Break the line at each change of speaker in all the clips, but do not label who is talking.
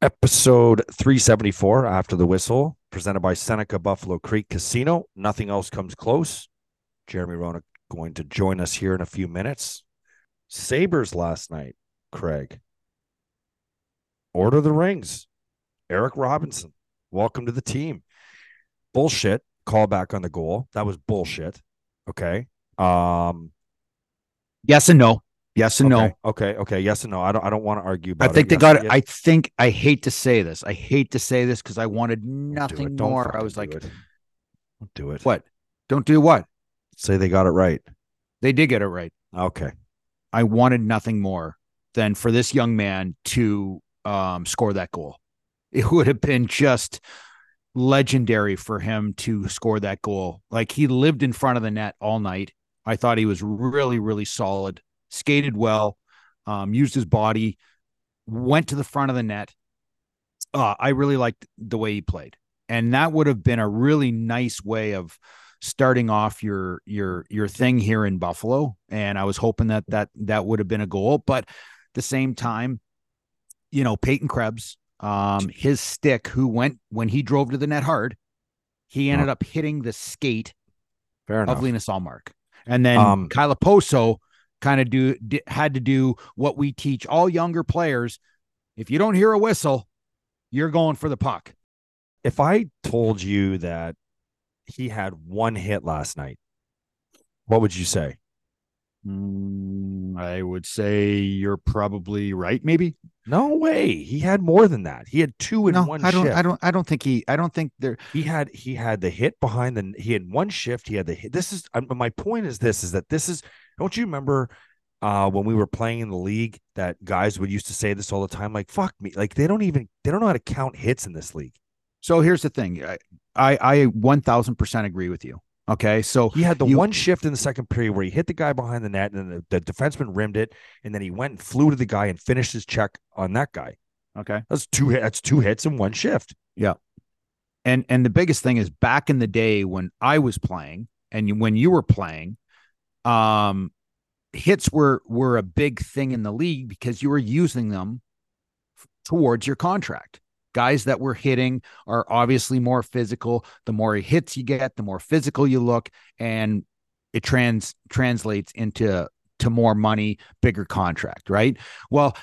Episode 374 After the Whistle, presented by Seneca Buffalo Creek Casino. Nothing else comes close. Jeremy Roenick going to join us here in a few minutes. Sabres last night, Craig. Order the rings. Eric Robinson, welcome to the team. Bullshit. Call back on the goal. That was bullshit. Okay. Um,
Yes and no. Yes and
okay,
no.
Okay. Okay. Yes and no. I don't. I don't want to argue. About
I think
it.
they
Yes,
got it.
yes.
I think I hate to say this. I hate to say this because I wanted
do
nothing.
Don't
more. I was
do
like,
it. Don't do it.
what? Don't do what?
Say they got it right.
They did get it right.
Okay.
I wanted nothing more than for this young man to um, score that goal. It would have been just legendary for him to score that goal. Like he lived in front of the net all night. I thought he was really, really solid, skated well, um, used his body, went to the front of the net. Uh, I really liked the way he played. And that would have been a really nice way of starting off your your your thing here in Buffalo. And I was hoping that that that would have been a goal. But at the same time, you know, Peyton Krebs, um, his stick, who went when he drove to the net hard, he ended up hitting the skate
Fair enough.
of Linus Ullmark. And then
Um,
Kyle Okposo kind of do di- had to do what we teach all younger players. If you don't hear a whistle, you're going for the puck.
if I told you that he had one hit last night, what would you say?
Mm, I would say you're probably right. Maybe
No way. He had more than that. He had two in
no.
one
I don't.
shift.
I don't. I don't think he. I don't think there.
He had he had the hit behind the he had one shift. He had the hit. This is my point is this is that this is don't you remember uh when we were playing in the league that guys would used to say this all the time like fuck me like they don't even they don't know how to count hits in this league.
So here's the thing. I I, I one thousand percent agree with you. Okay, so
He had the
You-
one shift in the second period where he hit the guy behind the net and then the, the defenseman rimmed it and then he went and flew to the guy and finished his check on that guy.
okay.
That's two that's two hits in one shift. Yeah.
And and the biggest thing is back in the day when I was playing and you, when you were playing, um, hits were were a big thing in the league because you were using them towards your contract. Guys that were hitting are obviously more physical. The more hits you get, the more physical you look, and it trans translates into to more money, bigger contract, right? Well,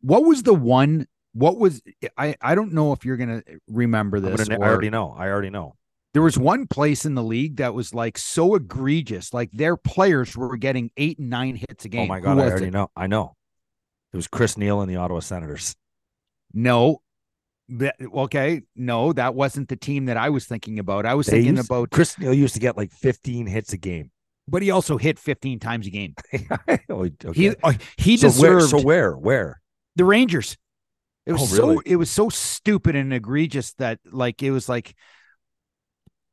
what was the one? What was I? I don't know if you're gonna remember this.
gonna, I already know. I already know.
There was one place in the league that was like so egregious, like their players were getting eight and nine hits a game.
Oh my god, I already
it?
know. I know. It was Chris Neil and the Ottawa Senators.
No. That- okay, no, that wasn't the team that I was thinking about. I was
They
thinking
used-
about,
Chris Neil used to get like 15 hits a game.
but he also hit 15 times a game.
Oh,
He
okay.
uh, he
so where?
deserved
So where? Where?
the Rangers. It was
Oh,
so it was so stupid and egregious that like it was like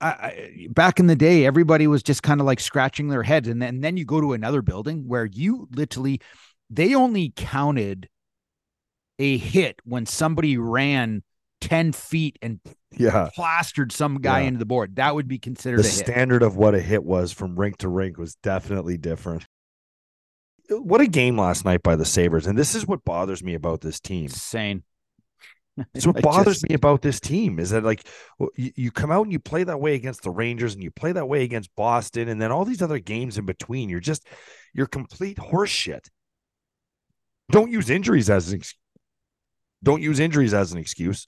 I, back in the day, everybody was just kind of like scratching their heads, and then then you go to another building where you literally they only counted a hit when somebody ran ten feet and
Yeah.
plastered some guy
Yeah.
into the board. That would be considered
The
a hit.
standard of what a hit was from rink to rink was definitely different. What a game last night by the Sabres. And this is what bothers me about this team.
Insane.
That's what bothers
just-
me about this team is that like you, you come out and you play that way against the Rangers and you play that way against Boston and then all these other games in between. You're just you're complete horseshit. Don't use injuries as an don't use injuries as an excuse.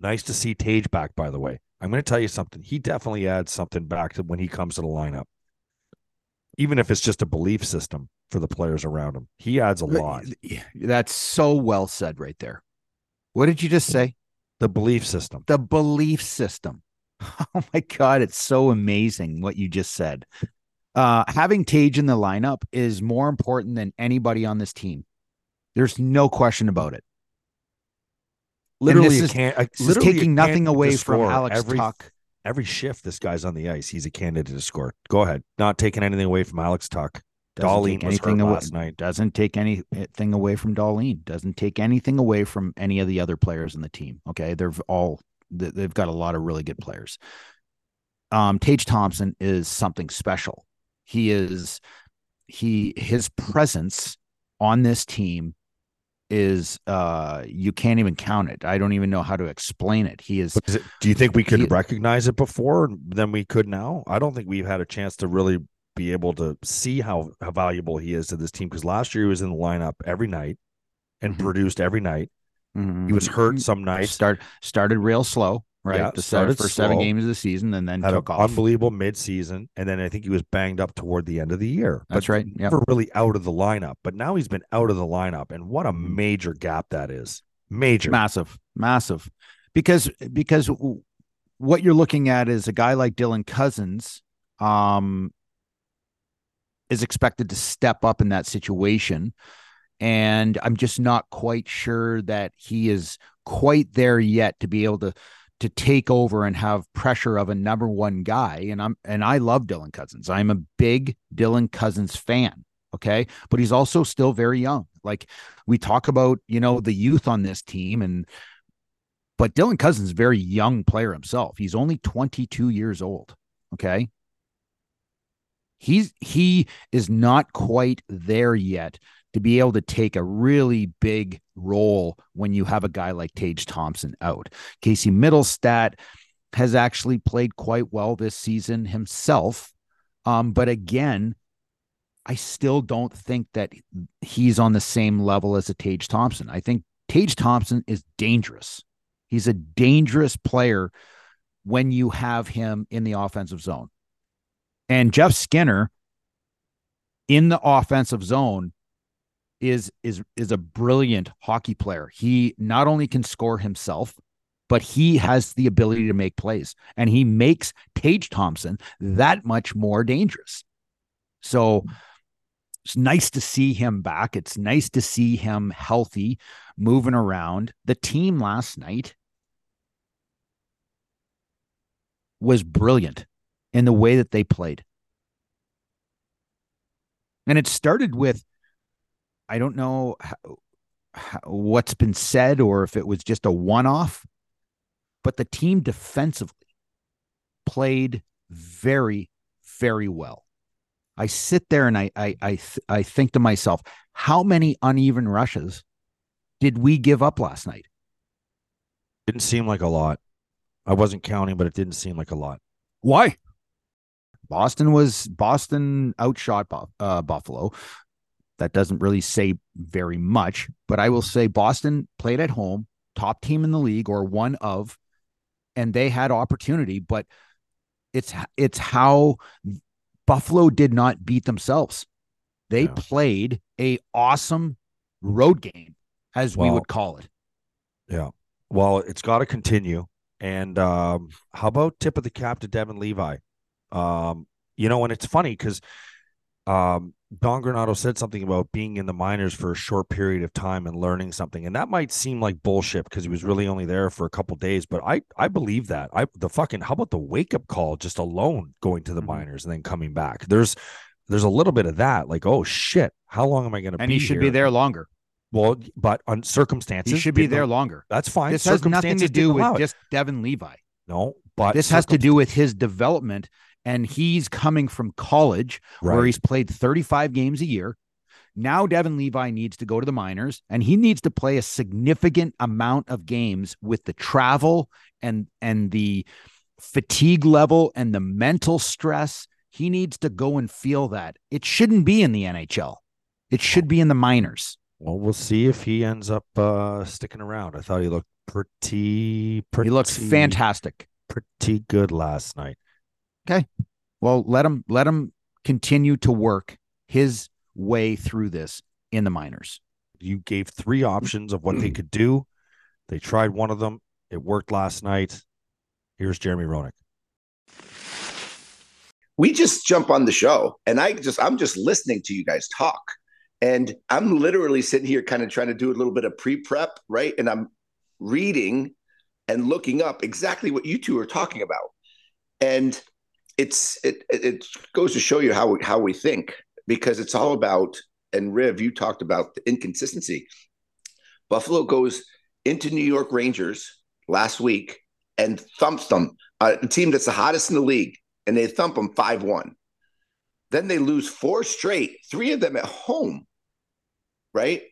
Nice to see Tage back, by the way. I'm going to tell you something. He definitely adds something back to when he comes to the lineup, even if it's just a belief system for the players around him. He adds a lot.
That's so well said right there. What did you just say?
The belief system.
The belief system. Oh my God, it's so amazing what you just said. Uh, having Tage in the lineup is more important than anybody on this team. There's no question about it.
Literally,
this is-
can, a,
This
literally
taking nothing away from Alex
every,
Tuch.
Every shift, this guy's on the ice. He's a candidate to score. Go ahead. Not taking anything away from Alex Tuch.
Doesn't Dahlin
was hurt
away,
last night.
Doesn't take anything away from Dahlin. Doesn't take anything away from any of the other players in the team. Okay, they're all they- they've got a lot of really good players. Um, Tage Thompson is something special. He is he his presence on this team is uh you can't even count it. I don't even know how to explain it. He is
is it, do you think we could
He-
recognize it before than we could now? I don't think we've had a chance to really be able to see how, how valuable he is to this team because last year he was in the lineup every night and
Mhm.
produced every night. He was hurt some nights.
Start started real slow, right?
Yeah,
the start
started
for seven games of the season, and then took off.
unbelievable midseason, and then I think he was banged up toward the end of the year.
That's
but
right, yep.
Never really out of the lineup, but now he's been out of the lineup, and what a
Mhm.
major gap that is. Major.
massive massive because because what you're looking at is a guy like dylan cozens um is expected to step up in that situation and i'm just not quite sure that he is quite there yet to be able to to take over and have pressure of a number one guy and i'm and i love dylan cozens i'm a big dylan cozens fan okay but he's also still very young like we talk about you know the youth on this team and but Dylan Cozens is a very young player himself. He's only 22 years old. Okay. He's he is not quite there yet to be able to take a really big role when you have a guy like Tage Thompson out. Casey Mittelstadt has actually played quite well this season himself. Um, but again, I still don't think that he's on the same level as a Tage Thompson. I think Tage Thompson is dangerous. He's a dangerous player when you have him in the offensive zone. And Jeff Skinner in the offensive zone is is is a brilliant hockey player. He not only can score himself, but he has the ability to make plays and he makes Tage Thompson that much more dangerous. So it's nice to see him back. It's nice to see him healthy, moving around. The team last night was brilliant in the way that they played. And it started with I don't know how, how, what's been said or if it was just a one off, but the team defensively played very, very well. I sit there and I I I, th- I think to myself, how many uneven rushes did we give up last night?
Didn't seem like a lot. I wasn't counting, but it didn't seem like a lot.
Why? Boston was Boston outshot uh, Buffalo. That doesn't really say very much, but I will say Boston played at home, top team in the league or one of, and they had opportunity, but it's it's how Buffalo did not beat themselves. They
Yeah.
played a awesome road game, as we would call it.
Yeah. Well, it's got to continue. And um, how about tip of the cap to Devon Levi? Um, you know, and it's funny because um, Don Granato said something about being in the minors for a short period of time and learning something, and that might seem like bullshit because he was really only there for a couple days. But I, I believe that. I the fucking how about the wake up call just alone going to the
Mhm.
minors and then coming back? There's there's a little bit of that, like oh shit, how long am I going to be?
And he should be there longer.
Well, but on circumstances,
He should be there longer.
That's fine.
This has nothing to do with
it.
just Devon Levi.
no, but
this has to do with his development and he's coming from college where he's played 35 games a year Now Devon Levi needs to go to the minors and he needs to play a significant amount of games with the travel and and the fatigue level and the mental stress. He needs to go and feel that. It shouldn't be in the NHL. It should be in the minors.
Well, we'll see if he ends up uh, sticking around. I thought he looked pretty, pretty.
He looks fantastic.
Pretty good last night.
Okay. Well, let him let him continue to work his way through this in the minors.
You gave three options of what they could do. They tried one of them. It worked last night. Here's Jeremy Roenick.
We just jump on the show and I just I'm just listening to you guys talk. And I'm literally sitting here kind of trying to do a little bit of pre-prep, right? And I'm reading and looking up exactly what you two are talking about. And it's it it goes to show you how we, how we think because it's all about and Riv, you talked about the inconsistency. Buffalo goes into New York Rangers last week and thumps them, a team that's the hottest in the league, and they thump them 5 1. Then they lose four straight, three of them at home, right?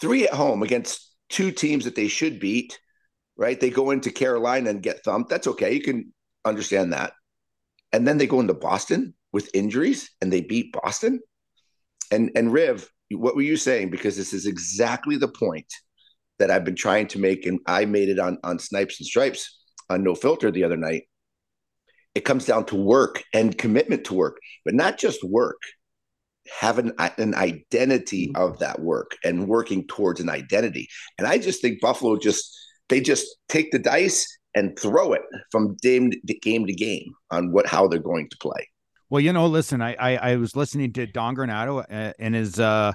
Three at home against two teams that they should beat, right? They go into Carolina and get thumped. That's okay. You can understand that. And then they go into Boston with injuries and they beat Boston. And and Riv, what were you saying? Because this is exactly the point that I've been trying to make, and I made it on on Snipes and Stripes on No Filter the other night. It comes down to work and commitment to work, but not just work. Have an, an identity mm-hmm. of that work and working towards an identity. And I just think Buffalo just they just take the dice and throw it from game to game to game on what how they're going to play.
Well, you know, listen, I I, I was listening to Don Granato uh, in his uh,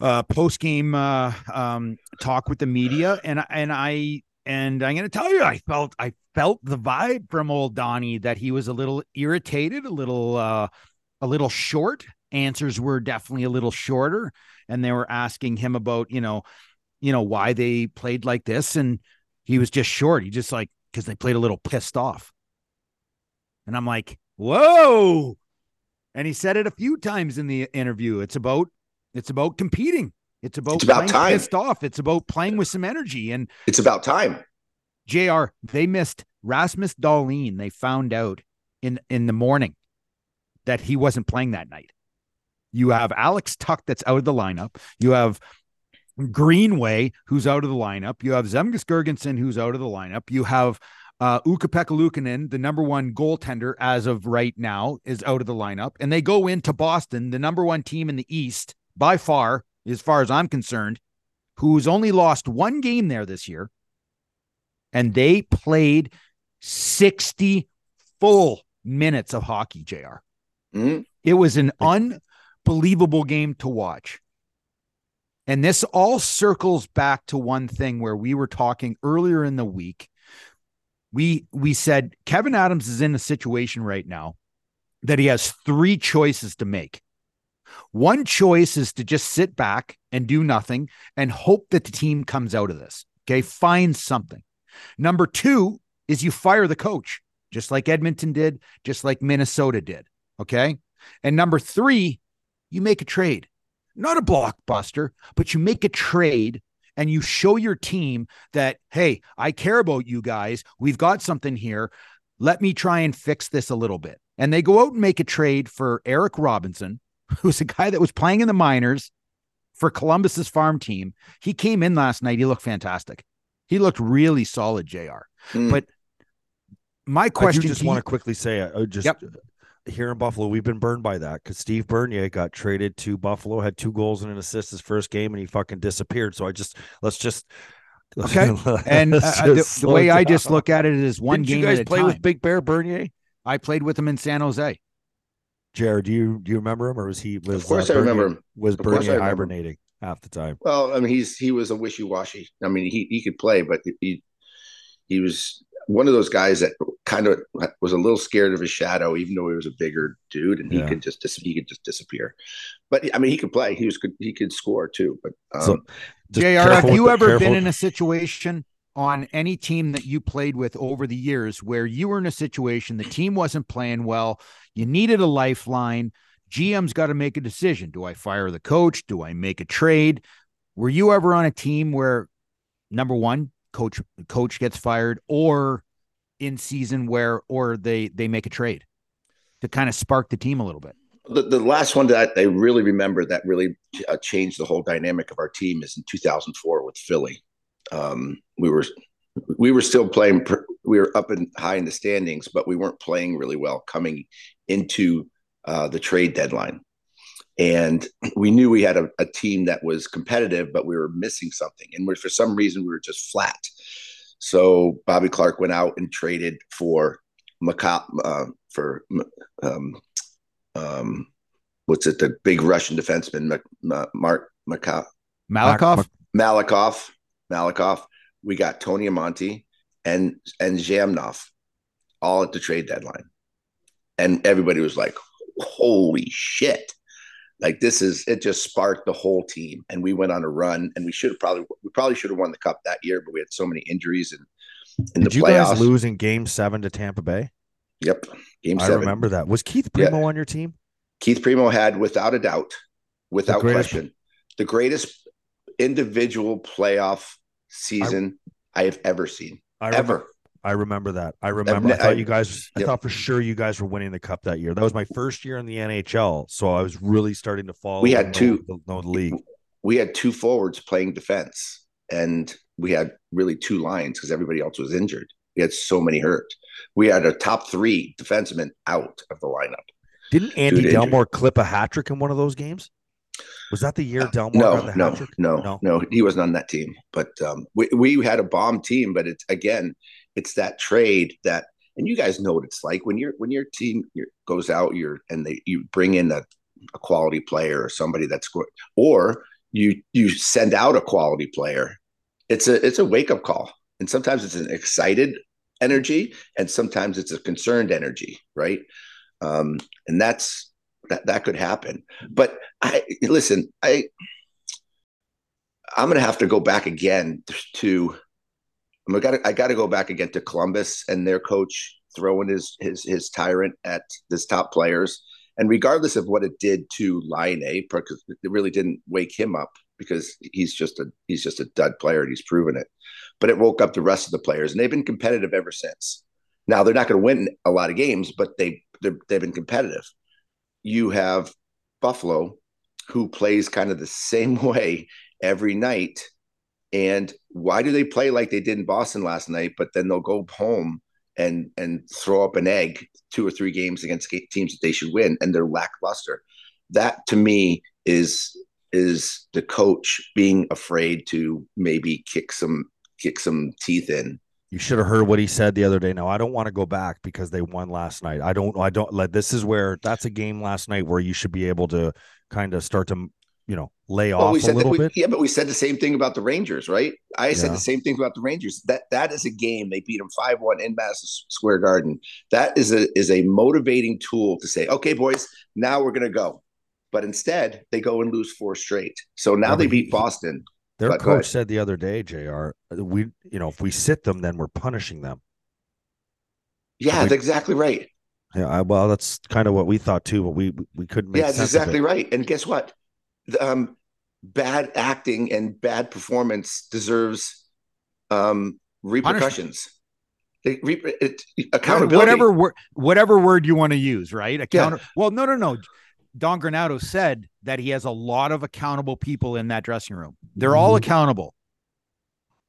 uh, post game uh, um, talk with the media, and and I and I'm going to tell you, I felt I felt the vibe from old Donnie that he was a little irritated, a little uh, a little short. Answers were definitely a little shorter, and they were asking him about you know, you know why they played like this, and he was just short. He just like because they played a little pissed off, and I'm like Whoa. And he said it a few times in the interview. It's about it's about competing. It's about,
it's about time.
pissed off. It's about playing with some energy. And
it's about time.
JR, they missed Rasmus Dahlin. They found out in in the morning that he wasn't playing that night. You have Alex Tuch that's out of the lineup. You have Greenway who's out of the lineup. You have Zemgus Girgensson who's out of the lineup. You have uh, Ukko-Pekka Luukkonen, the number one goaltender as of right now, is out of the lineup, and they go into Boston, the number one team in the East by far, as far as I'm concerned, who's only lost one game there this year, and they played 60 full minutes of hockey. Jr. Mm-hmm. It was an unbelievable game to watch. And this all circles back to one thing where we were talking earlier in the week we we said Kevin Adams is in a situation right now that he has three choices to make. One choice is to just sit back and do nothing and hope that the team comes out of this. Okay, find something. Number 2 is you fire the coach, just like Edmonton did, just like Minnesota did, okay? And number 3, you make a trade. Not a blockbuster, but you make a trade and you show your team that, hey, I care about you guys. We've got something here. Let me try and fix this a little bit. And they go out and make a trade for Eric Robinson, who's a guy that was playing in the minors for Columbus's farm team. He came in last night. He looked fantastic. He looked really solid, JR. Mm. But my question
I just want to quickly say, I uh, just yep here in Buffalo, we've been burned by that because Steve Bernier got traded to Buffalo, had two goals and an assist his first game, and he fucking disappeared. So I just let's just
okay. and uh, the, the, way down. I just look at it is one
Didn't
game.
You guys
at
play
time.
with Big Bear Bernier?
I played with him in San Jose.
Jared, do you do you remember him, or was he? Was,
of course, uh, I remember him.
Was Bernier hibernating half the time?
Well, I mean, he's he was a wishy washy. I mean, he he could play, but he he was one of those guys that kind of was a little scared of his shadow, even though he was a bigger dude and he yeah. could just dis- he could just disappear. But I mean, he could play. He was good. He could score too. But um, so,
Jr. Have you ever careful. been in a situation on any team that you played with over the years where you were in a situation the team wasn't playing well, you needed a lifeline, GM's got to make a decision. Do I fire the coach? Do I make a trade? Were you ever on a team where number one, coach coach gets fired or in season where or they they make a trade to kind of spark the team a little bit?
The, the last one that I really remember that really uh, changed the whole dynamic of our team is in 2004 with Philly. Um, we were we were still playing. We were up and high in the standings, but we weren't playing really well coming into uh, the trade deadline. And we knew we had a, a, team that was competitive, but we were missing something. And we, for some reason, we were just flat. So Bobby clarke went out and traded for Maca- uh, for um, um, what's it? The big Russian defenseman, Mark Maca-
Malakhov?
Malakoff. Malakhov. We got Tony Amonte and and Zhamnov all at the trade deadline, and everybody was like, "Holy shit!" Like this is it just sparked the whole team, and we went on a run, and we should have probably we probably should have won the cup that year, but we had so many injuries and in
Did
the
you
playoffs.
guys lose in Game Seven to Tampa Bay?
Yep, game
I
seven.
remember that. Was Keith Primeau
Yeah.
on your team?
Keith Primeau had, without a doubt, without
greatest-
question, the greatest individual playoff season I, have ever seen.
I
ever.
I remember that. I remember. I
ne-
thought you guys. I
Yep.
thought for sure you guys were winning the cup that year. That was my first year in the NHL, so I was really starting to follow.
We had two-
know, know the league.
We had two forwards playing defense, and we had really two lines because everybody else was injured. We had so many hurt. We had a top three defensemen out of the lineup.
Didn't Andy
Dude, injured.
Delmore clip a hat trick in one of those games? Was that the year Delmore
Uh, No,
got the
no,
hat trick?
no,
No.
no, He wasn't on that team. But um, we we had a bomb team. But it's again, it's that trade that, and you guys know what it's like when your when your team goes out, you're and they you bring in a, a quality player or somebody that's good, or you you send out a quality player. It's a it's a wake up call, and sometimes it's an excited energy, and sometimes it's a concerned energy, right? Um, and that's that that could happen. But I listen, I I'm gonna have to go back again to I'm gonna I got to go back again to Columbus and their coach throwing his his his tyrant at his top players. And regardless of what it did to Laine, because it really didn't wake him up because he's just a he's just a dud player and he's proven it. But it woke up the rest of the players, and they've been competitive ever since. Now they're not going to win a lot of games, but they they've been competitive. You have Buffalo, who plays kind of the same way every night. And why do they play like they did in Boston last night, but then they'll go home and and throw up an egg two or three games against teams that they should win, and they're lackluster. That to me is is the coach being afraid to maybe kick some kick some teeth in.
You should have heard what he said the other day. Now I don't want to go back because they won last night. I don't. I don't like. This is where that's a game last night where you should be able to kind of start to, you know, lay
Well,
off
we
a
said that
little
we,
bit.
yeah, but we said the same thing about the Rangers, right? I said
Yeah.
the same thing about the Rangers. That that is a game they beat them five one in Madison Square Garden. That is a is a motivating tool to say, okay, boys, now we're gonna go. But instead, they go and lose four straight. So now
Yeah,
they beat Boston.
Their
but
coach said the other day, Jr. Uh, we, you know, if we sit them, then we're punishing them.
Yeah,
we-
that's exactly right.
Yeah, well, that's kind of what we thought too, but we we couldn't make
yeah, that's exactly right. And guess what? Um, bad acting and bad performance deserves um, repercussions. They, re- it, accountability.
Whatever word, whatever word you want to use, right? Account. Well, no, no, no. Don Granato said that he has a lot of accountable people in that dressing room. They're all
Mm-hmm.
accountable,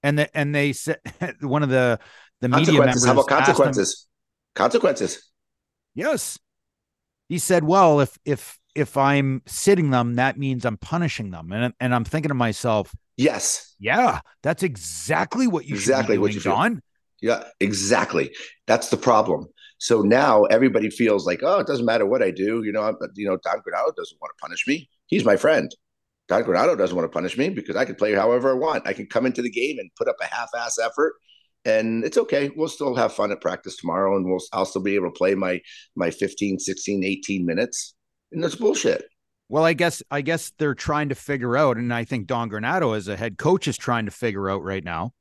and the, and they said one of the the media members.
How about consequences? Consequences.
Yes. He said, "Well, if if if I'm sitting them, that means I'm punishing them." And and I'm thinking to myself,
Yes.
"Yeah, that's exactly what you
Exactly what
doing,
you.
Don."
Yeah, exactly. That's the problem. So now everybody feels like, oh, it doesn't matter what I do. You know, I'm, you know, Don Granato doesn't want to punish me. He's my friend. Don Granato doesn't want to punish me because I can play however I want. I can come into the game and put up a half-ass effort, and it's okay. We'll still have fun at practice tomorrow, and we'll I'll still be able to play my my 15, 16, 18 minutes. And that's bullshit.
Well, I guess I guess they're trying to figure out, and I think Don Granato as a head coach is trying to figure out right now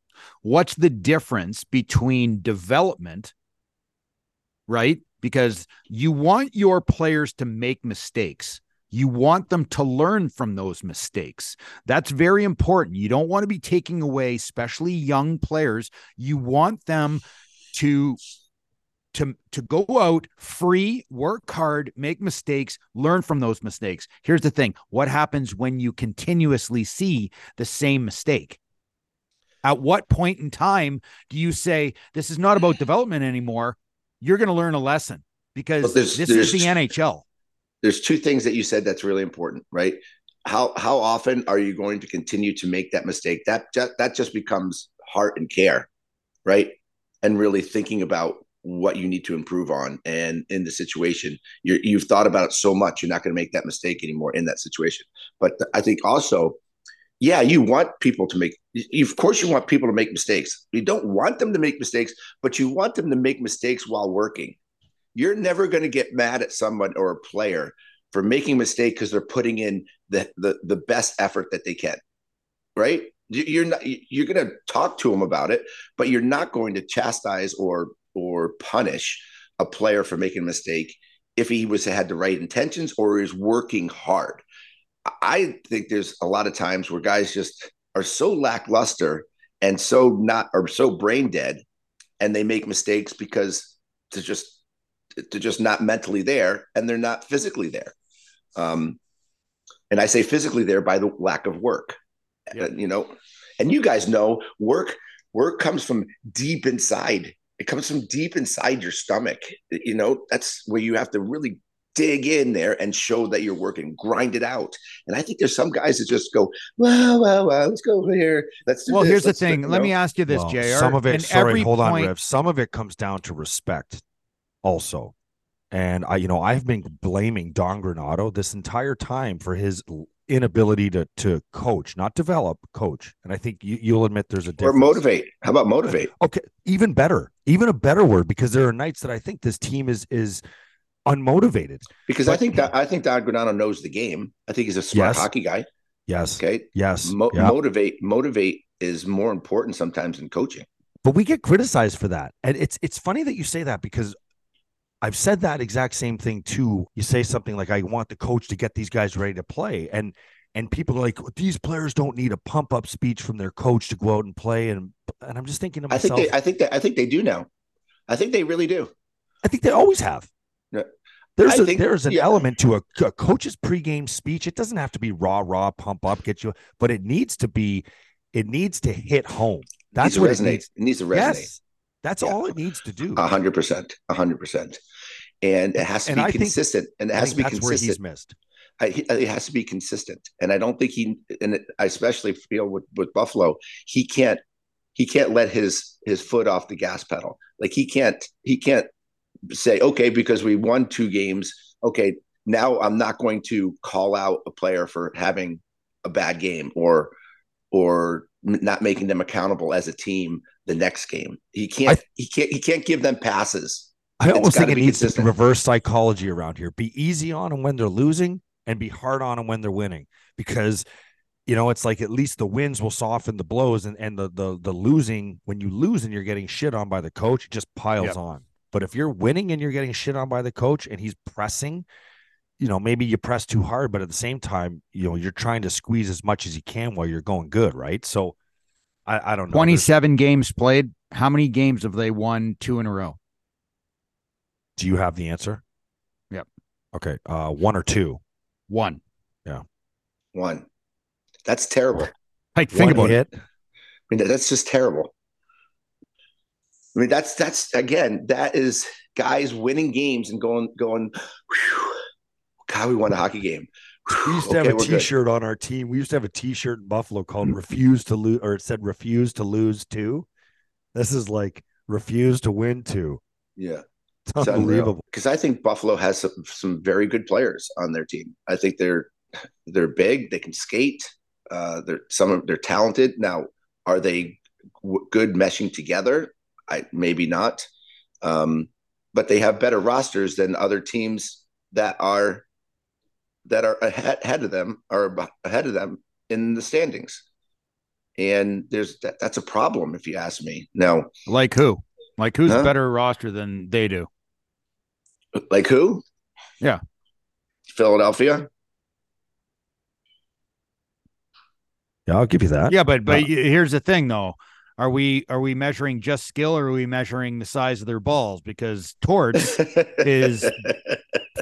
what's the difference between development, right? because you want your players to make mistakes. You want them to learn from those mistakes. That's very important. You don't want to be taking away, especially young players. You want them to to to go out free, work hard, make mistakes, learn from those mistakes. Here's the thing: what happens when you continuously see the same mistake? At what point in time do you say this is not about development anymore? You're going to learn a lesson because this is the NHL.
There's two things that you said that's really important, right? How how often are you going to continue to make that mistake? That that just becomes heart and care, right? And really thinking about what you need to improve on. And in the situation you have thought about it so much you're not going to make that mistake anymore in that situation. But i think also yeah you want people to make of course you want people to make mistakes. You don't want them to make mistakes but you want them to make mistakes while working. You're never going to get mad at someone or a player for making a mistake because they're putting in the, the the best effort that they can right? You're not you're going to talk to them about it but you're not going to chastise or or punish a player for making a mistake if he was had the right intentions or is working hard. I think there's a lot of times where guys just are so lackluster and so not or so brain dead and they make mistakes because they're just they're just not mentally there and they're not physically there. Um, and I say physically there by the lack of work. Yep. You know, and you guys know work work comes from deep inside it comes from deep inside your stomach. You know, that's where you have to really dig in there and show that you're working, grind it out. And I think there's some guys that just go, well, well, well, let's go over here. Let's
well,
this.
here's
let's
the thing. Let me ask you this, well, JR.
Some of it, sorry, hold point... on, Riv. Some of it comes down to respect also. And I, you know, I've been blaming Don Granato this entire time for his inability to to coach, not develop, coach. And I think you, will admit there's a difference.
Or motivate. How about motivate?
Okay, even better, even a better word because there are nights that I think this team is is unmotivated.
Because but, I think that I think Don Granato knows the game. I think he's a smart yes, hockey guy.
Yes.
Okay.
Yes.
Mo- Motivate. Motivate is more important sometimes than coaching.
But we get criticized for that, and it's it's funny that you say that because I've said that exact same thing too. You say something like, "I want the coach to get these guys ready to play," and and people are like, "These players don't need a pump up speech from their coach to go out and play." And and I'm just thinking to myself,
I think they, I think that I think they do now. I think they really do.
I think they always have. Yeah. There's a, think, there's an yeah. element to a, a, coach's pregame speech. It doesn't have to be raw, raw, pump up, get you, but it needs to be, it needs to hit home. That's what
resonates.
it needs.
It needs to resonate. Yes,
that's yeah. all it needs to do.
A hundred percent. A hundred percent and it has to and be I consistent. Think, and it has to be
that's
consistent.
Where he's missed.
I, it has to be consistent, and I don't think he. And I especially feel with with Buffalo, he can't he can't let his his foot off the gas pedal. Like he can't he can't say okay because we won two games. Okay, now I'm not going to call out a player for having a bad game or or not making them accountable as a team the next game. He can't I, he can't he can't give them passes
I almost think it needs consistent. to reverse psychology around here. Be easy on them when they're losing and be hard on them when they're winning because you know it's like at least the wins will soften the blows and, and the the the losing when you lose and you're getting shit on by the coach it just piles yep. on but if you're winning and you're getting shit on by the coach and he's pressing you know maybe you press too hard but at the same time you know you're trying to squeeze as much as you can while you're going good right so i, I don't know
27 There's... games played how many games have they won two in a row
do you have the answer?
Yep.
Okay. Uh, one or two?
One.
Yeah.
One. That's terrible.
Like think one about hit.
it. I mean, that's just terrible. I mean, that's that's again, that is guys winning games and going going. Whew, God, we won a hockey game.
We used to okay, have a T-shirt good. on our team. We used to have a T-shirt in Buffalo called mm. "Refuse to lose," or it said "Refuse to lose two. This is like refuse to win two.
Yeah,
it's unbelievable.
Because I think Buffalo has some, some very good players on their team. I think they're they're big. They can skate. Uh, they're some of they're talented. Now, are they w- good meshing together? I maybe not. Um, but they have better rosters than other teams that are that are ahead, ahead of them are ahead of them in the standings. And there's that, that's a problem if you ask me. Now,
like who? Like who's huh? better roster than they do?
Like who?
Yeah.
Philadelphia.
Yeah, I'll give you that.
Yeah, but but
Uh,
here's the thing though. Are we are we measuring just skill or are we measuring the size of their balls? Because Torts is-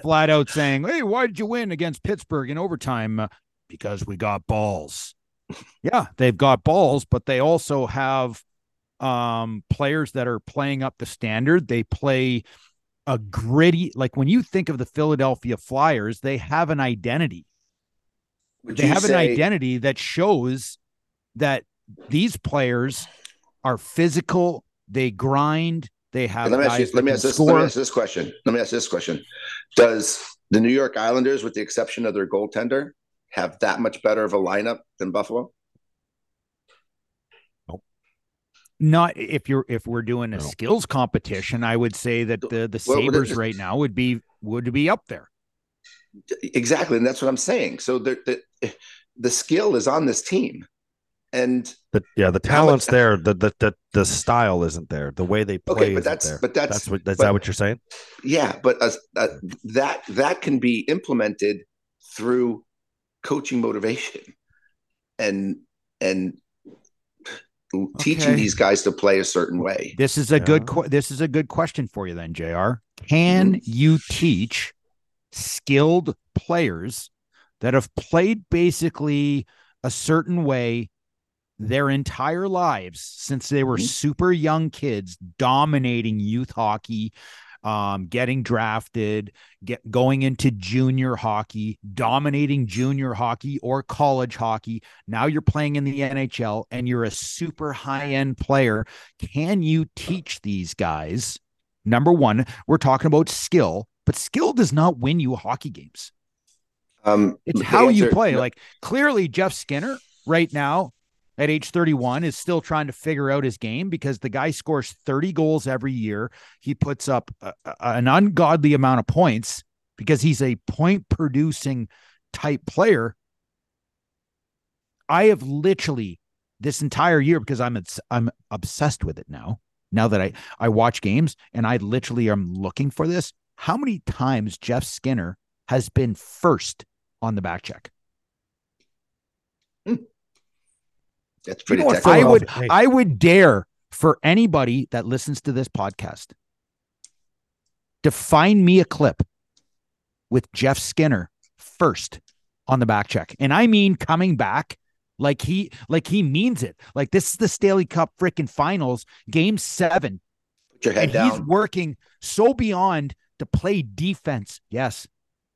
flat out saying, Hey, why did you win against Pittsburgh in overtime? Uh, Because we got balls. yeah, they've got balls, but they also have um players that are playing up the standard. They play a gritty like when you think of the Philadelphia Flyers, they have an identity.
Would
they have an identity that shows that these players are physical, they grind, they have
Let me ask you.
guys
Let me ask this. Let me ask this question. Let me ask this question. Does the New York Islanders, with the exception of their goaltender, have that much better of a lineup than Buffalo? Nope.
Not if you're if we're doing a
No.
skills competition, I would say that the the
Well, well, Sabres
right now would be would be up there.
Exactly, and that's what I'm saying. So the the, the skill is on this team, and
The, yeah, the
How much-
talent's there. The, the the the style isn't there. The way they play
Okay, but that's-
there.
but that's-
that's what is
but-
that what you're saying?
yeah, but uh, uh, that that can be implemented through coaching motivation and and teaching
Okay.
these guys to play a certain way.
This is a good
Yeah.
que- this is a good question for you then, JR. Can you teach skilled players that have played basically a certain way their entire lives since they were
Mhm.
super young kids dominating youth hockey um, getting drafted get going into junior hockey dominating junior hockey or college hockey now you're playing in the NHL and you're a super high end player can you teach these guys number 1 we're talking about skill but skill does not win you hockey games
Um,
it's how you play.
no,
Like clearly, Jeff Skinner right now at age 31 is still trying to figure out his game because the guy scores 30 goals every year. He puts up a, a- an ungodly amount of points because he's a point producing type player. I have literally this entire year because I'm I'm obsessed with it now. Now that I I watch games and I literally am looking for this. How many times Jeff Skinner has been first on the back check?
That's pretty
know.
I would
Hey.
I would dare for anybody that listens to this podcast to find me a clip with Jeff Skinner first on the back check. And I mean coming back like he like he means it. Like this is the Stanley Cup freaking finals, game 7
Put your head
and he's working so beyond to play defense. Yes.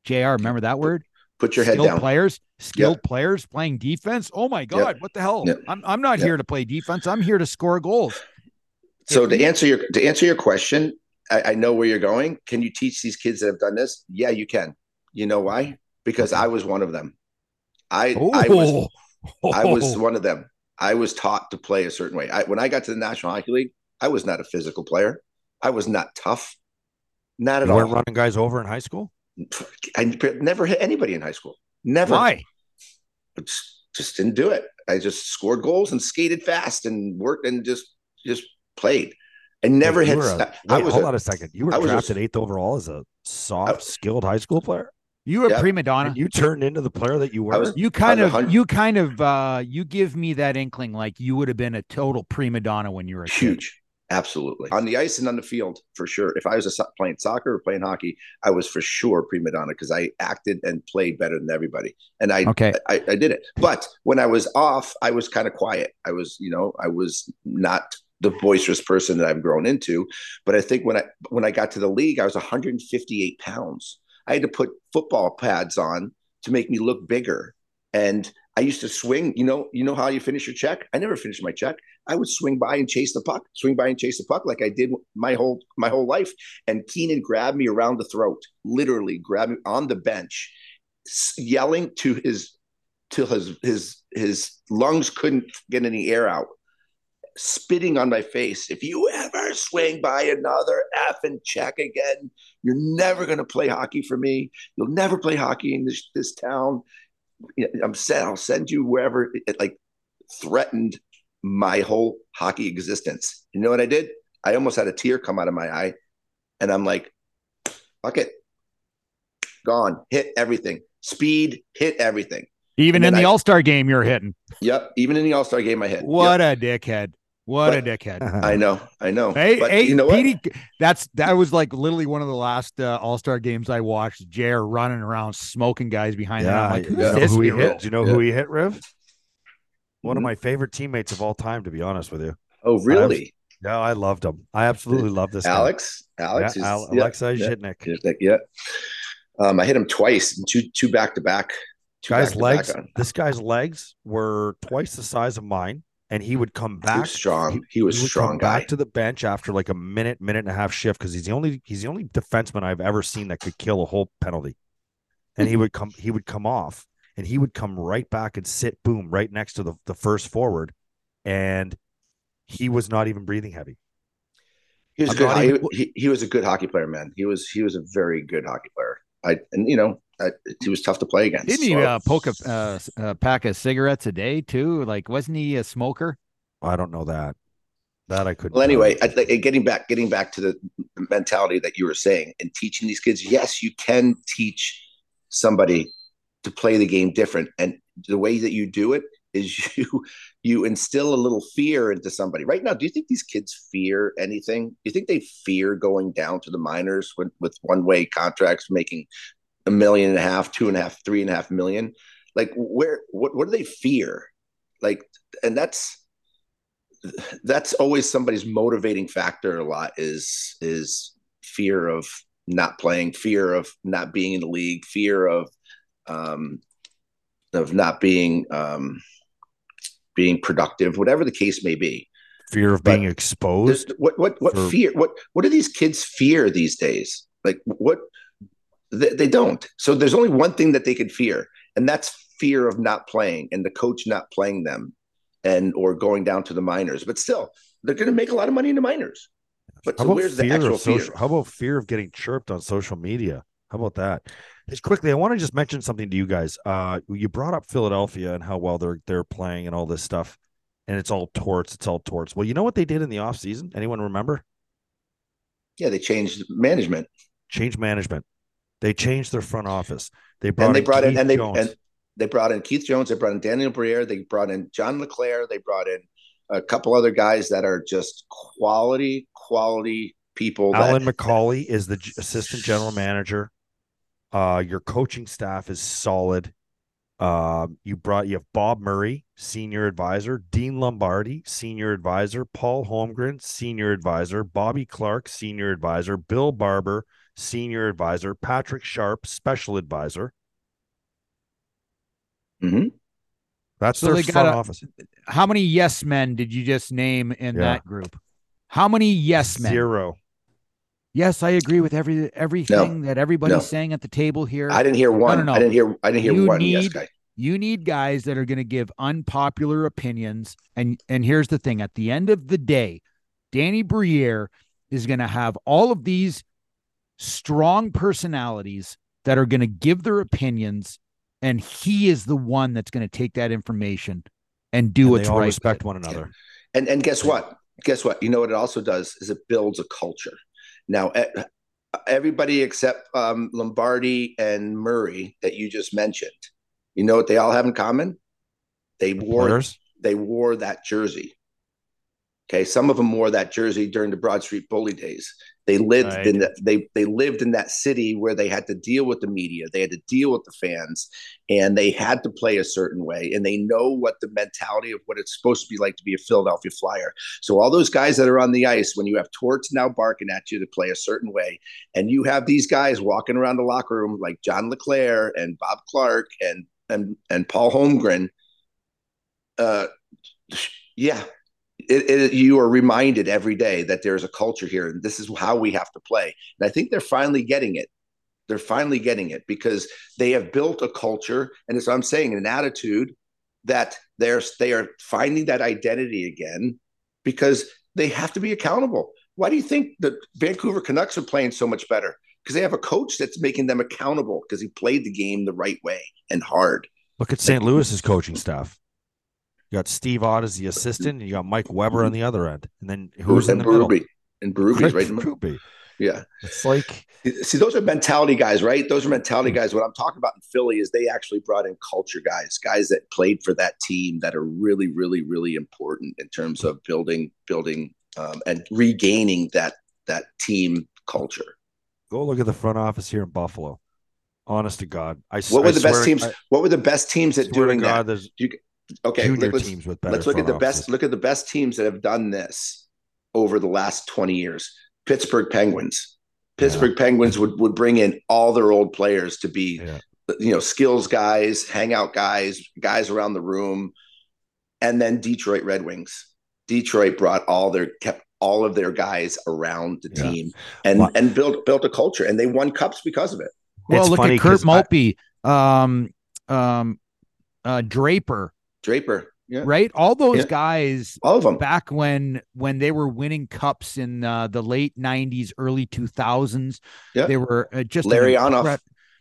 JR, remember that word?
Put your head
skilled
down.
players, skilled players playing defense. Oh my God, what the hell?
Yep.
I'm I'm not
Yep.
here to play defense. I'm here to score goals.
So
If
to
you-
answer your to answer your question, I, I know where you're going. Can you teach these kids that have done this? Yeah, you can. You know why? Because I was one of them. I I was oh. I was one of them. I was taught to play a certain way. I, when I got to the National Hockey League, I was not a physical player. I was not tough. Not at all.
You weren't running guys over in high school.
I never hit anybody in high school. Never.
Why?
Just, just didn't do it. I just scored goals and skated fast and worked and just just played. I never
Wait,
hit.
were a-
I
wait,
was
hold
a-
on a second. You were
I was a-
drafted eighth overall as a soft, skilled high school player.
You were
Yeah.
prima donna.
And you turned into the player that you were.
Was-
You kind of you kind of uh you give me that inkling like you would have been a total prima donna when you were a kid.
huge. Absolutely. On the ice and on the field, for sure. If I was a, so- playing soccer or playing hockey, I was for sure prima donna because I acted and played better than everybody. And I,
Okay.
I, I did it. But when I was off, I was kind of quiet. I was, you know, I was not the boisterous person that I've grown into. But I think when I when I got to the league, I was 158 pounds. I had to put football pads on to make me look bigger. And I used to swing. You know, you know how you finish your check. I never finished my check. I would swing by and chase the puck, swing by and chase the puck like I did my whole my whole life. And Keenan grabbed me around the throat, literally grabbed me on the bench, yelling to his till his his his lungs couldn't get any air out, spitting on my face. If you ever swing by another effing check again, you're never gonna play hockey for me. You'll never play hockey in this this town. I'm said I'll send you wherever. It, like threatened my whole hockey existence. You know what I did? I almost had a tear come out of my eye, and I'm like, Fuck it. Gone. Hit everything. Speed, hit everything.
Even in the
I-
All Star game, you're hitting.
Yep. Even in the All Star game, I hit.
What
Yep.
a dickhead! What a dickhead!
I know. I know.
Hey,
but
hey,
you know what?
That's that was like literally one of the last uh, All Star games I watched. Jair running around smoking guys behind.
Yeah,
him. I'm like,
you
who's
know
this
who he hit? Do you know
Yeah.
who he hit, Riv? One of
Mhm.
my favorite teammates of all time, to be honest with you.
Oh, really?
Yeah, I loved him. I absolutely love this guy.
Alex?
Yeah,
Alex? is-
Al-
yeah,
Alexei
yeah.
Zhitnik.
Yeah, yeah. Um, I hit him twice, two two back to back.
Guy's legs. This guy's legs were twice the size of mine, and he would come
He
back
was strong.
he-
He, was
he would
strong
come
guy.
back to the bench after like a minute, minute and a half shift because he's the only he's the only defenseman I've ever seen that could kill a whole penalty. And he mm-hmm. would come he would come off and he would come right back and sit boom right next to the, the first forward. And he was not even breathing heavy.
He was
I'm
good.
even-
he, he was a good hockey player, man. He was he was a very good hockey player. I and you know I, he was tough to play against.
Didn't he
so-
uh, poke a, uh, s- a pack of cigarettes a day too? Like, wasn't he a smoker?
I don't know that. That I couldn't.
Well, anyway, I, getting back, getting back to the mentality that you were saying and teaching these kids. Yes, you can teach somebody to play the game different, and the way that you do it is you you instill a little fear into somebody. Right now, do you think these kids fear anything? Do you think they fear going down to the minors with with one way contracts, making a million and a half, two and a half, three and a half million? Like, where what what do they fear? Like, and that's that's always somebody's motivating factor a lot is is fear of not playing fear of not being in the league fear of um of not being um being productive whatever the case may be
fear of
but
being exposed.
what what what
for-
fear what what do these kids fear these days like what they, they don't so there's only one thing that they could fear and that's fear of not playing and the coach not playing them and or going down to the minors but still they're going to make a lot of money in the minors but so where's the actual
of
fear
social? How about fear of getting chirped on social media? How about that? Just quickly, I want to just mention something to you guys. Uh, you brought up Philadelphia and how well they're they're playing and all this stuff, and it's all torts. It's all torts. Well, you know what they did in the offseason? Anyone remember?
yeah they changed management
Change management. They changed their front office. They brought
and they
in
brought in
Keith
and they
Jones.
and they brought in Keith Jones they brought in Daniel Briere they brought in John LeClair they brought in a couple other guys that are just quality quality people that
Alyn McCauley is the assistant general manager. Uh, your coaching staff is solid. Um, you brought you have Bob Murray, senior advisor, Dean Lombardi, senior advisor, Paul Holmgren, senior advisor, Bobby Clarke, senior advisor, Bill Barber, senior advisor, Patrick Sharp, special advisor.
Mhm.
That's
So
their
they
front
got a-
office.
How many yes men did you just name in
Yeah.
that group? How many yes men?
Zero.
Yes, I agree with every everything that everybody's
No.
saying at the table here.
I didn't hear one
no, no.
I didn't hear I didn't hear
You
one yes guy
you need guys that are going to give unpopular opinions and and here's the thing at the end of the day danny briere is going to have all of these strong personalities that are going to give their opinions and he is the one that's going to take that information and do
And
what's
they all
right
respect one another.
And and guess what? Guess what? You know what it also does is it builds a culture. Now, everybody except um, Lombardi and Murray that you just mentioned, you know what they all have in common? They wore
Players.
they wore that jersey. Okay, some of them wore that jersey during the Broad Street Bully days. They lived
Right.
in that they they lived in that city where they had to deal with the media, they had to deal with the fans, and they had to play a certain way. And they know what the mentality of what it's supposed to be like to be a Philadelphia Flyer. So all those guys that are on the ice, when you have Torts now barking at you to play a certain way, and you have these guys walking around the locker room like John LeClair and Bob Clarke and and and Paul Holmgren, uh, yeah, it, it, you are reminded every day that there's a culture here, and this is how we have to play. And I think they're finally getting it. They're finally getting it because they have built a culture, and as I'm saying, an attitude that they're they are finding that identity again because they have to be accountable. Why do you think the Vancouver Canucks are playing so much better? Because they have a coach that's making them accountable because he played the game the right way and hard.
Look at St. Louis's coaching staff. You got Steve Ott as the mm-hmm. assistant, and you got Mike Weber on mm-hmm. the other end. And then who's in
and
the middle?
Berube. And Berube's right in the middle. Yeah.
It's like
see, those are mentality guys, right? Those are mentality mm. guys. What I'm talking about in Philly is they actually brought in culture guys, guys that played for that team that are really, really, really important in terms of building, building, um, and regaining that that team culture.
Go look at the front office here in Buffalo. Honest to God, I
what were
I
the best teams?
I,
what were the best teams at doing
God,
that? You, okay,
junior
let's,
teams with better.
Let's look at the
offices.
best. Look at the best teams that have done this over the last twenty years. Pittsburgh Penguins. Pittsburgh yeah. Penguins would would bring in all their old players to be, yeah. you know, skills guys, hangout guys, guys around the room, and then Detroit Red Wings. Detroit brought all their kept all of their guys around the yeah. team and well, and built built a culture, and they won cups because of it.
Well, it's look at Kirk Maltby, I, um, um, uh, Draper,
Draper, yeah.
right? All those yeah. guys,
all of them,
back when when they were winning cups in uh, the late '90s, early 2000s. Yeah. they were uh, just
Larry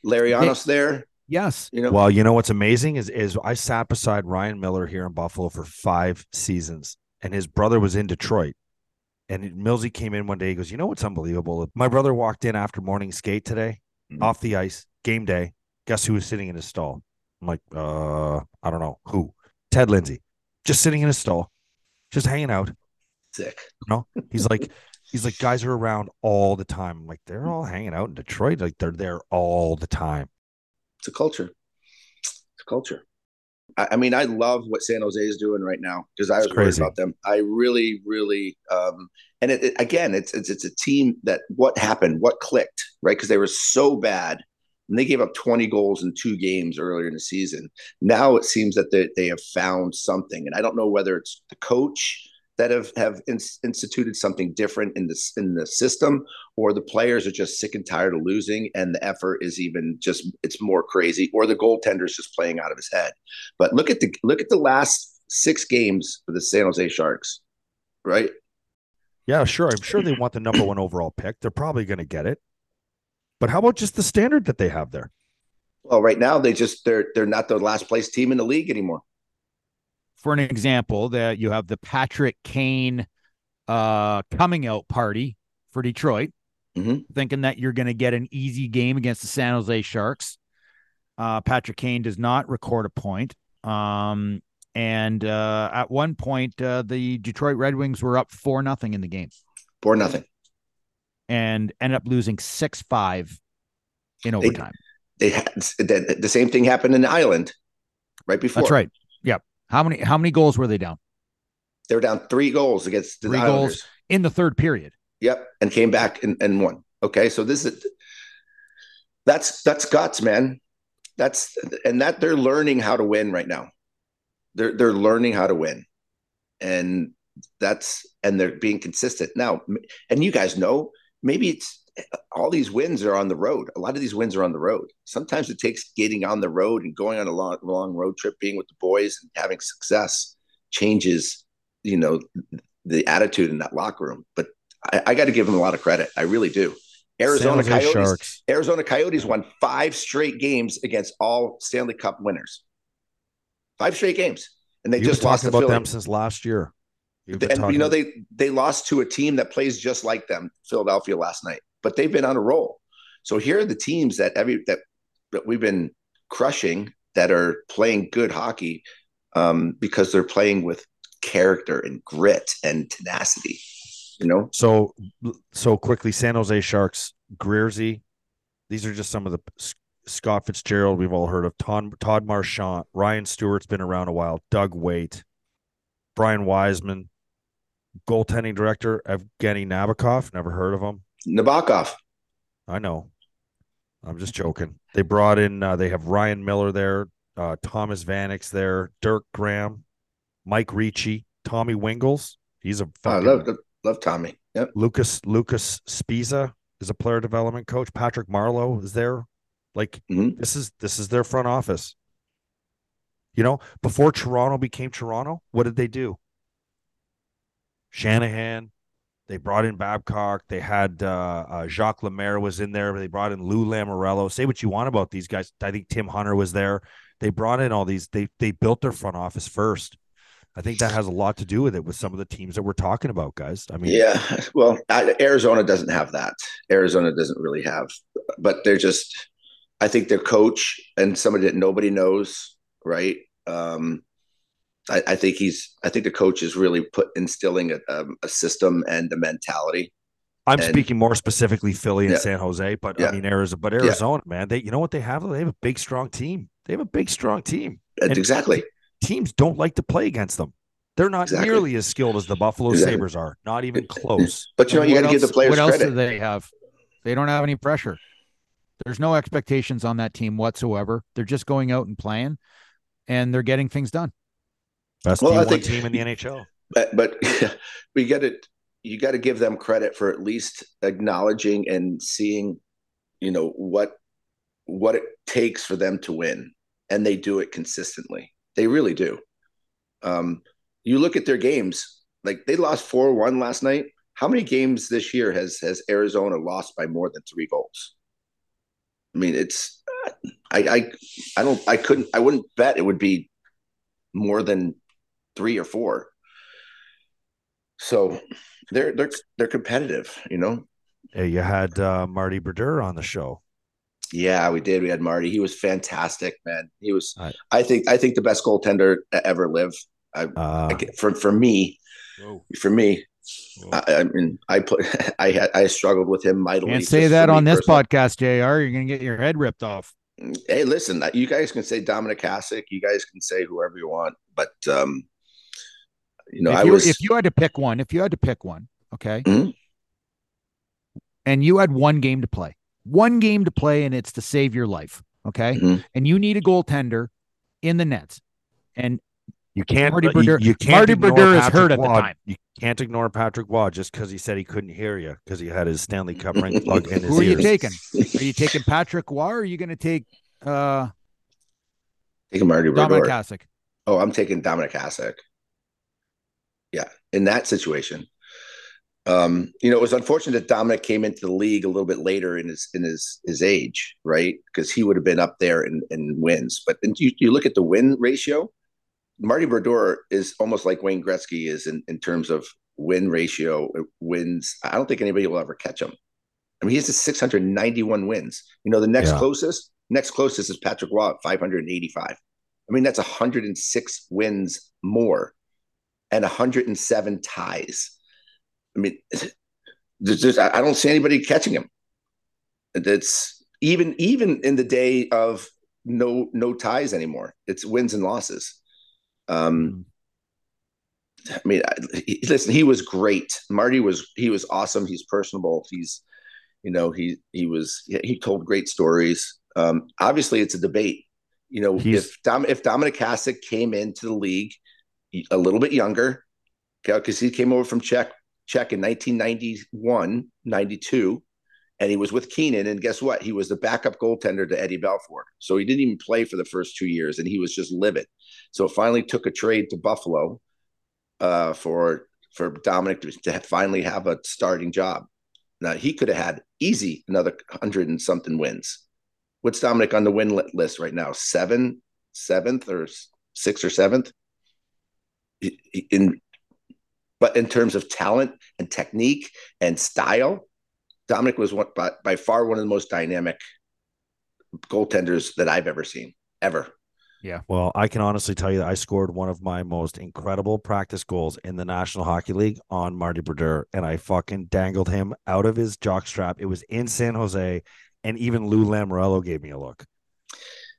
Larionov's there.
Yes.
You know, well, you know what's amazing is is I sat beside Ryan Miller here in Buffalo for five seasons, and his brother was in Detroit. And Millsy came in one day. He goes, "You know what's unbelievable? My brother walked in after morning skate today, mm-hmm. off the ice, game day. Guess who was sitting in his stall? I'm like, uh, I don't know who. Ted Lindsay, just sitting in his stall, just hanging out.
Sick.
You know, he's like, he's like, guys are around all the time. I'm like, they're all hanging out in Detroit. Like they're there all the time.
It's a culture. It's a culture. I, I mean, I love what San Jose is doing right now because I was worried about them. I really, really, um, and it, it, again, it's, it's it's a team that what happened, what clicked, right? Because they were so bad and they gave up 20 goals in two games earlier in the season. Now it seems that they, they have found something. And I don't know whether it's the coach that have, have in, instituted something different in this in the system or the players are just sick and tired of losing and the effort is even just it's more crazy or the goaltender is just playing out of his head but look at the look at the last six games for the san jose sharks right
yeah sure i'm sure they want the number one overall pick they're probably going to get it but how about just the standard that they have there?
Well, right now they just they're they're not the last place team in the league anymore.
For an example, that you have the Patrick Kane uh coming out party for Detroit,
mm-hmm.
thinking that you're going to get an easy game against the San Jose Sharks. Uh, Patrick Kane does not record a point. Um, and uh, at one point, uh, the Detroit Red Wings were up four nothing in the game.
Four nothing
and ended up losing six five in overtime.
They, they had the, the same thing happened in the island right before.
That's right. Yep. How many how many goals were they down?
They were down three goals against the
three
Islanders.
goals in the third period.
Yep, and came back and, and won. Okay, so this is that's that's guts, man. That's and that they're learning how to win right now. They're they're learning how to win, and that's and they're being consistent now. And you guys know maybe it's all these wins are on the road. A lot of these wins are on the road. Sometimes it takes getting on the road and going on a long, long road trip, being with the boys and having success changes, you know, the attitude in that locker room. But I, I got to give them a lot of credit. I really do. Arizona Coyotes. Sharks. Arizona Coyotes won five straight games against all Stanley Cup winners. Five straight games, and they
You've
just lost
about
Philly.
them since last year.
And you know they they lost to a team that plays just like them, Philadelphia last night. But they've been on a roll. So here are the teams that every that, that we've been crushing that are playing good hockey um, because they're playing with character and grit and tenacity. You know.
So so quickly, San Jose Sharks, Greersy. These are just some of the Scott Fitzgerald we've all heard of. Todd, Todd Marchant, Ryan Stewart's been around a while. Doug Weight, Brian Wiseman, goaltending director Evgeny Nabokov. Never heard of him.
Nabokov.
I know. I'm just joking. They brought in. Uh, they have Ryan Miller there, uh, Thomas Vanek's there, Dirk Graham, Mike Ricci, Tommy Wingels. He's a.
Fucking, I love love Tommy. Yep.
Lucas Lucas Spiza is a player development coach. Patrick Marleau is there. Like
mm-hmm.
this is this is their front office. You know, before Toronto became Toronto, what did they do? Shanahan. They brought in Babcock. They had uh, uh, Jacques Lemaire was in there. They brought in Lou Lamoriello. Say what you want about these guys. I think Tim Hunter was there. They brought in all these. They they built their front office first. I think that has a lot to do with it with some of the teams that we're talking about, guys. I mean,
yeah, well, Arizona doesn't have that. Arizona doesn't really have, but they're just. I think their coach and somebody that nobody knows, right? Um, I, I, think he's. I think the coach is really put instilling a, um, a system and a mentality.
I'm
And-
speaking more specifically Philly and
Yeah.
San Jose, but
Yeah.
I mean Arizona. But Arizona, man, they you know what they have? They have a big, strong team. They have a big, strong team. And-
exactly.
Teams don't like to play against them. They're not
Exactly.
nearly as skilled as the Buffalo
Exactly.
Sabres are. Not even close.
But you know,
And
you
what
got to give the
else-
players
What else
credit.
do they have? They don't have any pressure. There's no expectations on that team whatsoever. They're just going out and playing, and they're getting things done.
Best
Well, I
D1
think-
team in the NHL.
but but we get it you got to give them credit for at least acknowledging and seeing you know what what it takes for them to win. And they do it consistently. They really do. Um you look at their games like they lost 4-1 last night. How many games this year has has arizona lost by more than three goals? I mean it's i i i don't i couldn't i wouldn't bet it would be more than three or four so they're they're they're competitive, you know.
Hey, you had uh, Marty Brodeur on the show.
Yeah, we did. We had Marty. He was fantastic, man. He was.
I-
I think. I think the best goaltender to ever live. I,
Uh,
I for for me, for me. I, I mean, I put. I had. I struggled with him mightily.
Can't say that on this
personally.
podcast, Jr. You're gonna get your head ripped off.
Hey, listen. You guys can say Dominic Hasek. You guys can say whoever you want, but um, you know,
if
I
you
was.
if you had to pick one, if you had to pick one, okay,
Mhm.
and you had one game to play, one game to play, and it's to save your life, okay,
Mhm.
and you need a goaltender in the nets, and
you can't.
Marty
you- you, can't
Marty
ignore
Brodeur is
Patrick
hurt at the time.
You can't ignore Patrick Roy just because he said he couldn't hear you because he had his Stanley Cup ring plugged in his
who are you taking? Are you taking Patrick Roy? Or are you going to take uh,
Taking Marty
Dominic
Brodeur.
Hasek?
Oh, I'm taking Dominic Hasek. Yeah, in that situation. Um, you know, it was unfortunate that Dominic came into the league a little bit later in his in his his age, right? Because he would have been up there in, in wins. But then you, you look at the win ratio, Marty Brodeur is almost like Wayne Gretzky is in, in terms of win ratio, uh, wins. I don't think anybody will ever catch him. I mean, he has 691 wins. You know, the next
Yeah.
closest, next closest is Patrick Roy at 585. I mean, that's 106 wins more and 107 ties. I mean, there's, there's, I don't see anybody catching him. That's even even in the day of no no ties anymore. It's wins and losses. Um, I mean, I, he- listen, he was great. Marty was he was awesome. He's personable. He's you know he he was he told great stories. Um, obviously, it's a debate. You know,
He's-
if Dom, if Dominic Hasek came into the league a little bit younger, because he came over from Czech Czech in 1991, 92, and he was with Keenan. And guess what? He was the backup goaltender to Eddie Belfour. So he didn't even play for the first two years, and he was just livid. So finally took a trade to Buffalo uh, for for Dominic to, to finally have a starting job. Now he could have had easy another hundred and something wins. What's Dominic on the win list right now? Seven, seventh, or sixth or seventh? In but in terms of talent and technique and style, Dominic was one, by, by far one of the most dynamic goaltenders that I've ever seen, ever. Yeah.
Well, I can honestly tell you that I scored one of my most incredible practice goals in the National Hockey League on Marty Brodeur, and I fucking dangled him out of his jockstrap. It was in San Jose, and even Lou Lamoriello gave me a look.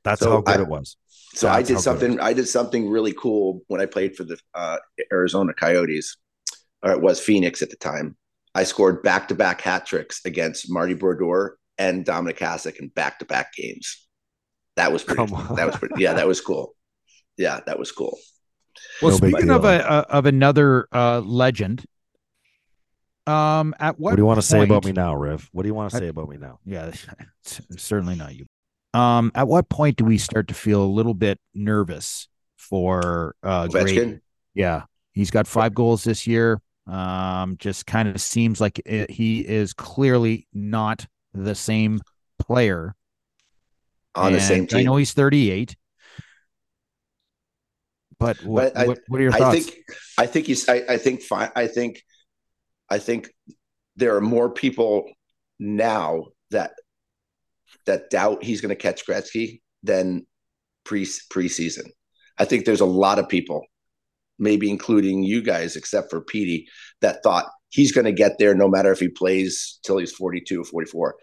That's
So
how good
I-
it was.
So I did
how good
something. I did something really cool when I played for the uh, Arizona Coyotes, or it was Phoenix at the time. I scored back-to-back hat tricks against Marty Brodeur and Dominic Hasek in back-to-back games. That was pretty.
Come on.
That was pretty. Yeah, that was cool. Yeah, that was cool.
Well,
No
speaking of a, a of another uh, legend, um, at what
What, do you want to say about me now, Riv? What do you want to
I-
say about me now?
Yeah, certainly not you. Um, at what point do we start to feel a little bit nervous for uh?
Ovechkin.
Yeah, he's got five goals this year. Um, just kind of seems like it, he is clearly not the same player
on the same
And I know he's 38. But what,
But I-
what, what are your
I
thoughts?
think I think he's I, I think fine I think I think there are more people now that that doubt he's going to catch Gretzky than pre preseason. I think there's a lot of people, maybe including you guys, except for Petey, that thought he's going to get there no matter if he plays till he's 42 or 44.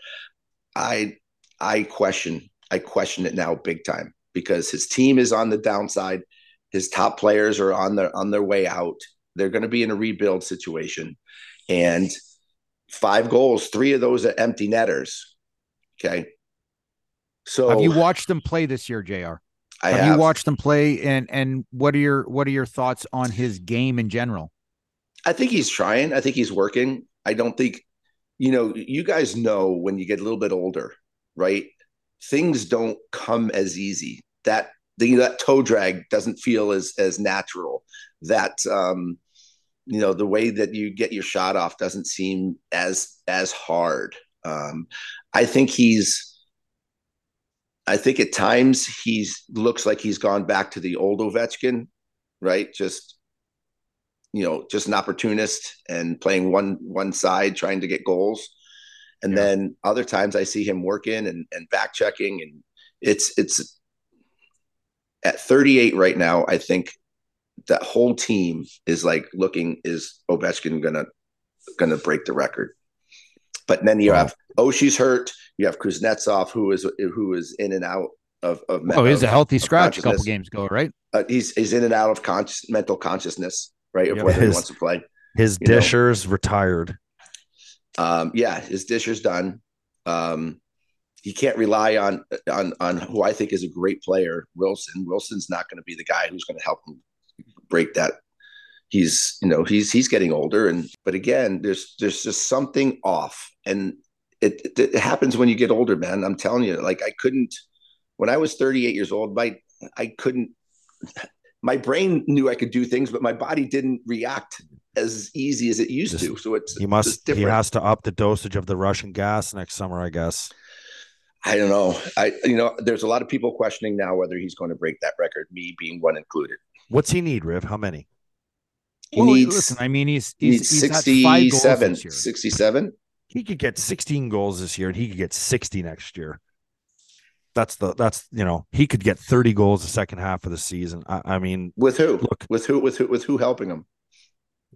I I question I question it now big time because his team is on the downside. His top players are on their on their way out. They're going to be in a rebuild situation, and five goals, three of those are empty netters. Okay, so
have you watched them play this year, Jr?
I
have,
have,
you watched them play? And and what are your what are your thoughts on his game in general?
I think he's trying. I think he's working. I don't think, you know, you guys know when you get a little bit older, right? Things don't come as easy. That the that toe drag doesn't feel as as natural. That um, you know, the way that you get your shot off doesn't seem as as hard. Um, I think he's I think at times he's looks like he's gone back to the old Ovechkin, right? Just you know, just an opportunist and playing one one side, trying to get goals. And
Yeah.
then other times I see him working and, and back checking and it's it's at 38 right now, I think that whole team is like looking is Ovechkin gonna gonna break the record. But then you
Wow.
have she's hurt, you have Kuznetsov who is who is in and out of of
Oh, he's a healthy scratch a couple games ago, right?
uh, he's he's in and out of conscious mental consciousness, right? Of
Yeah.
whether he
His-
wants to play.
His
You know.
dishers retired.
Um, yeah, his disher's done. Um, he can't rely on on on who I think is a great player, Wilson. Wilson's not going to be the guy who's going to help him break that. He's you know he's he's getting older, and but again, there's there's just something off, and it, it it happens when you get older, man. I'm telling you, like I couldn't when I was 38 years old, my I couldn't. My brain knew I could do things, but my body didn't react as easy as it used
Just-
to. So it's
He
it's
must. He has to up the dosage of the Russian gas next summer, I guess.
I don't know. I you know, there's a lot of people questioning now whether he's going to break that record, me being one included.
What's he need, Riv? How many?
He
well,
needs,
listen, I mean, he's he's, he's had five goals
67, 67.
He could get 16 goals this year, and he could get 60 next year. That's the. That's you know he could get 30 goals the second half of the season. I, I mean,
With who?
Look.
with who? With who? With who helping him?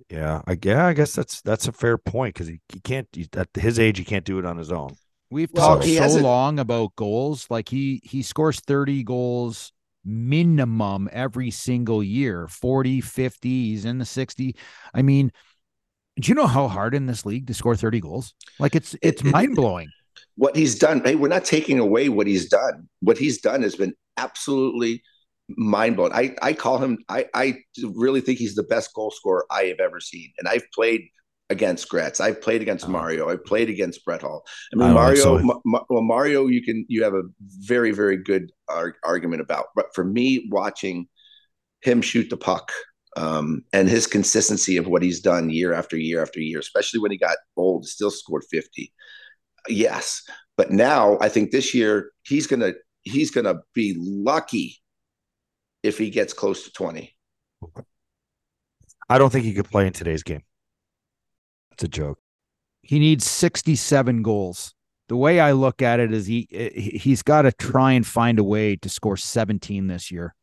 yeah, I yeah, I guess that's that's a fair point because he, he can't he, at his age he can't do it on his own.
We've
Well,
talked so long about goals. Like he he scores 30 goals minimum every single year 40 50 he's in the 60 i mean do you know how hard in this league to score 30 goals like it's it's
it-
mind-blowing
What he's done. Hey, we're not taking away what he's done. What he's done has been absolutely mind blowing. I I call him. I I really think he's the best goal scorer I have ever seen. And I've played against Gretz. I've played against
Oh.
Mario. I've played against Brett Hull. I
I
mean,
don't
Mario.
so.
Ma- Ma- well, Mario, you can you have a very very good ar- argument about. But for me, watching him shoot the puck um, and his consistency of what he's done year after year after year, especially when he got old, still scored fifty. Yes, but now I think this year he's gonna he's gonna be lucky if he gets close to twenty.
I don't think he could play in today's game. It's a joke.
he needs 67 goals the way i look at it is he he- he's got to try and find a way to score 17 this year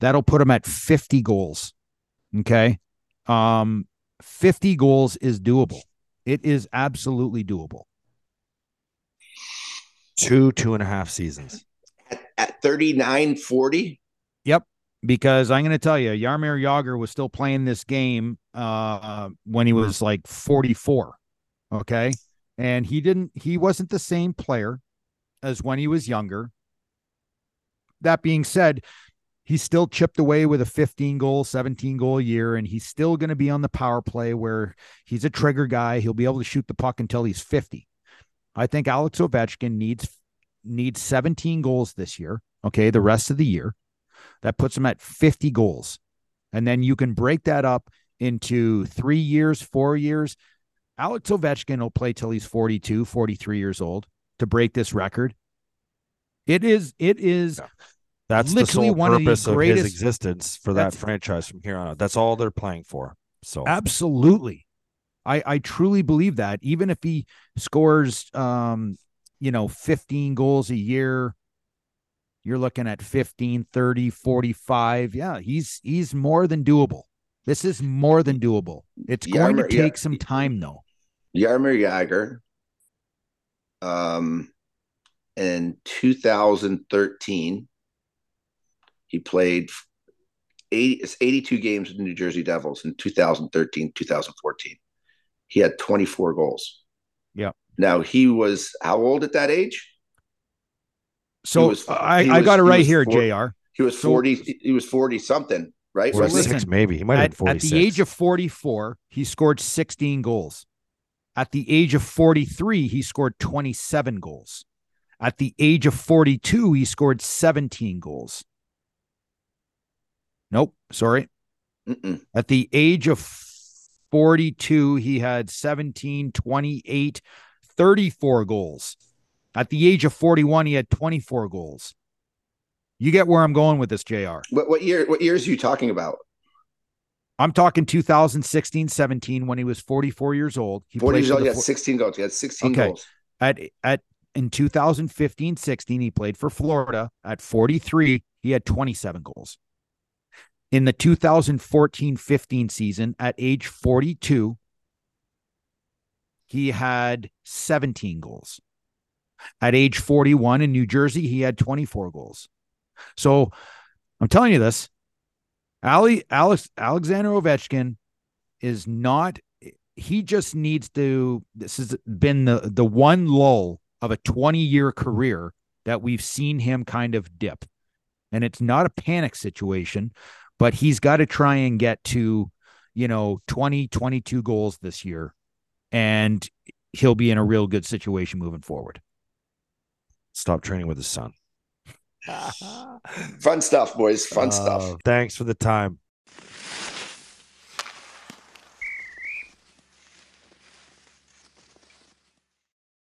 that'll put him at 50 goals okay um 50 goals is doable it is absolutely doable
Two two and a half seasons.
At, at 39, 40, Yep.
because I'm going to tell you, Jaromir Jagr was still playing this game uh, when he was like 44. Okay. And he didn't, he wasn't the same player as when he was younger. That being said, he still chipped away with a 15 goal, 17 goal year, and he's still going to be on the power play where he's a trigger guy. He'll be able to shoot the puck until he's 50. I think Alex Ovechkin needs needs 17 goals this year. Okay, the rest of the year. That puts him at 50 goals. And then you can break that up into three years, four years. Alex Ovechkin will play till he's 42, 43 years old to break this record. It is, it is,
That's the
Literally
sole
one of the
purpose of,
greatest-
his existence for that franchise from here on out. That's all they're playing for. So
Absolutely. I I truly believe that even if he scores um you know 15 goals a year you're looking at 15 30 45 yeah he's he's more than doable. This is more than doable. It's going to
Jaromir- yeah.
take some time though.
Jaromir Jagr, um, in 2013, he played 80, it's 82 games with the New Jersey Devils in 2013, 2014. He had 24 goals.
Yeah.
Now he was how old at that age?
So
was-
I
he
I got it
was- he
right here
four-
JR.
He was
So-
40. He was 40 something, right?
So
Was he?
listen,
maybe. He might have
At,
been
at
46.
the age of 44, he scored 16 goals. At the age of 43, he scored 27 goals. At the age of 42, he scored 17 goals. Nope, sorry.
Mm-mm.
At the age of 42, he had 17, 28, 34 goals. At the age of 41, he had 24 goals. You get where I'm going with this, JR.
What, what year? What years are you talking about?
I'm talking 2016, 17 when he was 44 years old. He
40
played
years old. He had 16 goals. He had 16
Okay.
goals.
at at in 2015, 16 he played for Florida. At 43, he had 27 goals. In the 2014, 15 season, at age 42, he had 17 goals. At age 41 in New Jersey, he had 24 goals. So I'm telling you this, Ali Alex Alexander Ovechkin is not he just needs to this has been the the one lull of a 20 year career that we've seen him kind of dip. And it's not a panic situation, but he's got to try and get to, you know, 20 22 goals this year and he'll be in a real good situation moving forward.
Stop training with his son.
Fun stuff, boys. Fun
Uh,
stuff.
Thanks for the time.